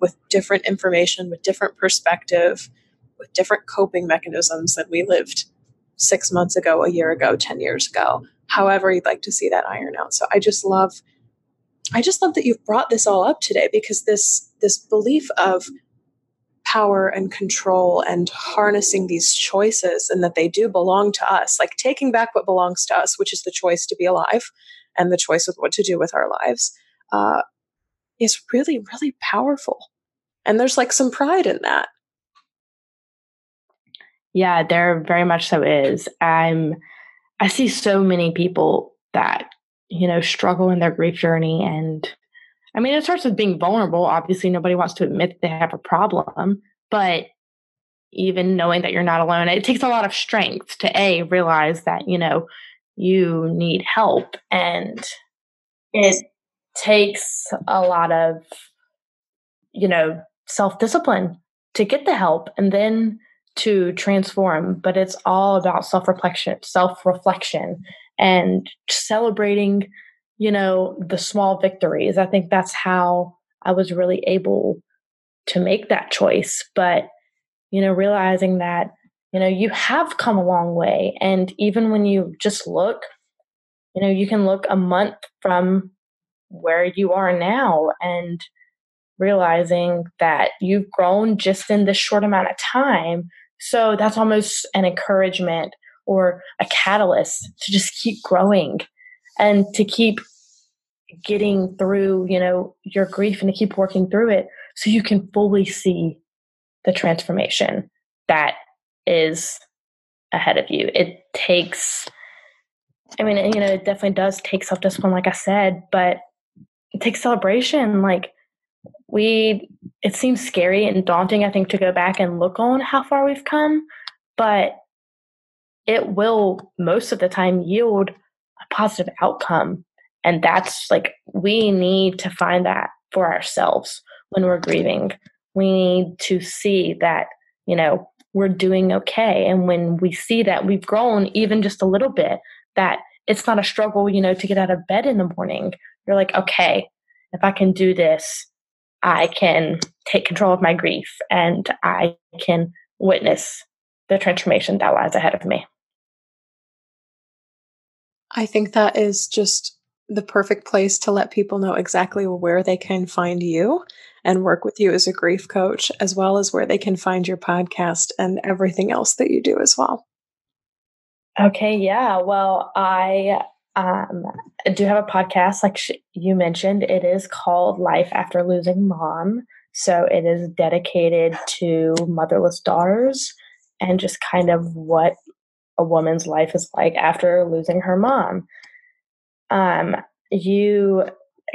with different information, with different perspective, with different coping mechanisms than we lived six months ago, a year ago, 10 years ago, however you'd like to see that iron out. So I just love I just love that you've brought this all up today because this this belief of power and control and harnessing these choices and that they do belong to us, like taking back what belongs to us, which is the choice to be alive and the choice of what to do with our lives, uh, is really, really powerful. And there's like some pride in that. Yeah, there very much so is. I'm I see so many people that, you know, struggle in their grief journey and I mean, it starts with being vulnerable. Obviously, nobody wants to admit they have a problem, but even knowing that you're not alone, it takes a lot of strength to A, realize that, you know, you need help. And it takes a lot of, you know, self discipline to get the help and then to transform. But it's all about self reflection, self reflection, and celebrating you know, the small victories. I think that's how I was really able to make that choice. But, you know, realizing that, you know, you have come a long way. And even when you just look, you know, you can look a month from where you are now and realizing that you've grown just in this short amount of time. So that's almost an encouragement or a catalyst to just keep growing and to keep getting through, you know, your grief and to keep working through it so you can fully see the transformation that is ahead of you. It takes I mean, you know, it definitely does take self-discipline like I said, but it takes celebration like we it seems scary and daunting I think to go back and look on how far we've come, but it will most of the time yield a positive outcome and that's like, we need to find that for ourselves when we're grieving. We need to see that, you know, we're doing okay. And when we see that we've grown even just a little bit, that it's not a struggle, you know, to get out of bed in the morning. You're like, okay, if I can do this, I can take control of my grief and I can witness the transformation that lies ahead of me. I think that is just the perfect place to let people know exactly where they can find you and work with you as a grief coach, as well as where they can find your podcast and everything else that you do as well. Okay, yeah. Well, I um, do have a podcast, like you mentioned. It is called Life After Losing Mom. So it is dedicated to motherless daughters and just kind of what a woman's life is like after losing her mom. Um, you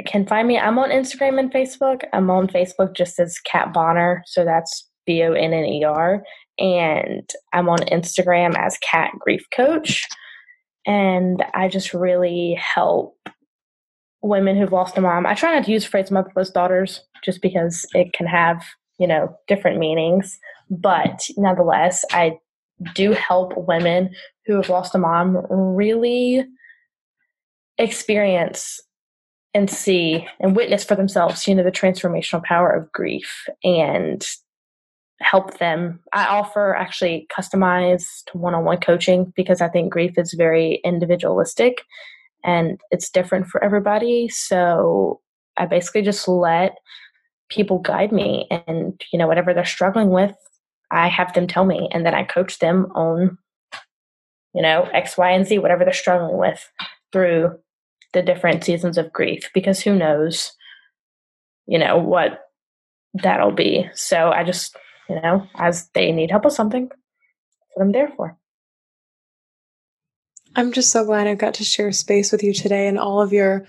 can find me. I'm on Instagram and Facebook. I'm on Facebook just as Kat Bonner. So that's B O N N E R. And I'm on Instagram as Kat Grief Coach. And I just really help women who've lost a mom. I try not to use the phrase motherless daughters just because it can have, you know, different meanings. But nonetheless, I do help women who have lost a mom really experience and see and witness for themselves, you know, the transformational power of grief and help them. I offer actually customized one on one coaching because I think grief is very individualistic and it's different for everybody. So I basically just let people guide me and, you know, whatever they're struggling with, I have them tell me and then I coach them on, you know, X, Y, and Z, whatever they're struggling with through the different seasons of grief because who knows, you know, what that'll be. So I just, you know, as they need help with something, That's what I'm there for. I'm just so glad I got to share space with you today and all of your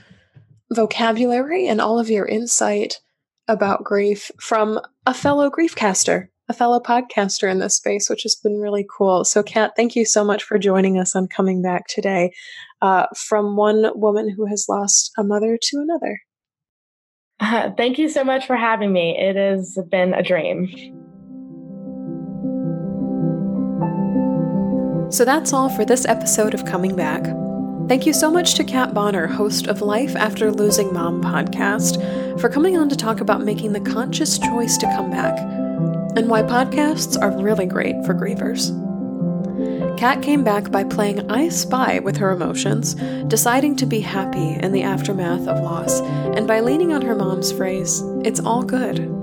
vocabulary and all of your insight about grief from a fellow griefcaster, a fellow podcaster in this space, which has been really cool. So, Kat, thank you so much for joining us on Coming Back today uh, from one woman who has lost a mother to another. Uh, thank you so much for having me. It has been a dream. So that's all for this episode of Coming Back. Thank you so much to Kat Bonner, host of Life After Losing Mom podcast, for coming on to talk about making the conscious choice to come back and why podcasts are really great for grievers. Kat came back by playing I Spy with her emotions, deciding to be happy in the aftermath of loss, and by leaning on her mom's phrase, It's all good.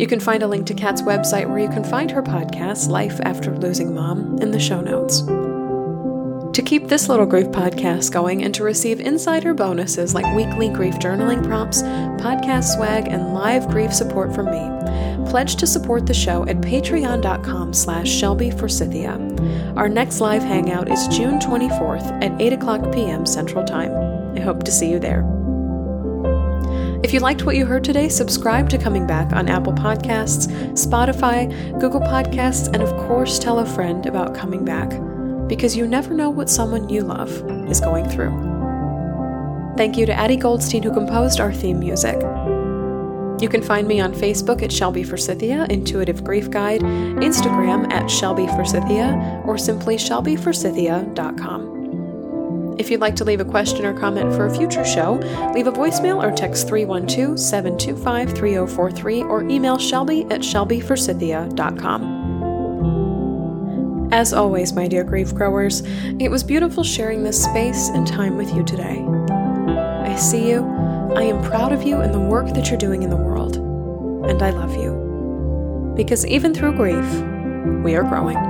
You can find a link to Kat's website where you can find her podcast, Life After Losing Mom, in the show notes. To keep this little grief podcast going and to receive insider bonuses like weekly grief journaling prompts, podcast swag, and live grief support from me, pledge to support the show at patreon.com slash shelbyforsythia. Our next live hangout is June 24th at 8 o'clock p.m. Central Time. I hope to see you there. If you liked what you heard today, subscribe to Coming Back on Apple Podcasts, Spotify, Google Podcasts, and of course tell a friend about Coming Back because you never know what someone you love is going through. Thank you to Addie Goldstein, who composed our theme music. You can find me on Facebook at Shelby Forsythia, Intuitive Grief Guide, Instagram at Shelby Forsythia, or simply shelbyforsythia.com. If you'd like to leave a question or comment for a future show, leave a voicemail or text 312 725 3043 or email shelby at shelbyforsythia.com. As always, my dear grief growers, it was beautiful sharing this space and time with you today. I see you, I am proud of you and the work that you're doing in the world, and I love you. Because even through grief, we are growing.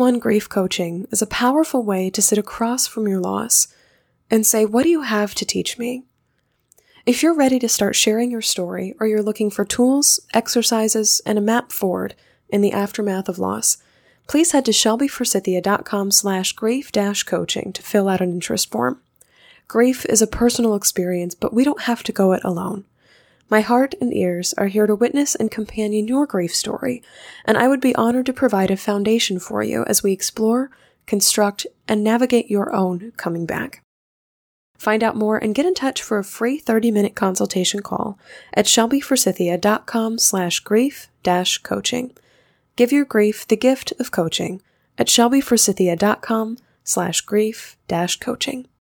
One grief coaching is a powerful way to sit across from your loss and say, What do you have to teach me? If you're ready to start sharing your story or you're looking for tools, exercises, and a map forward in the aftermath of loss, please head to shelbyforsythia.com slash grief dash coaching to fill out an interest form. Grief is a personal experience, but we don't have to go it alone. My heart and ears are here to witness and companion your grief story, and I would be honored to provide a foundation for you as we explore, construct, and navigate your own coming back. Find out more and get in touch for a free 30-minute consultation call at shelbyforsythia.com slash grief dash coaching. Give your grief the gift of coaching at shelbyforsythia.com slash grief dash coaching.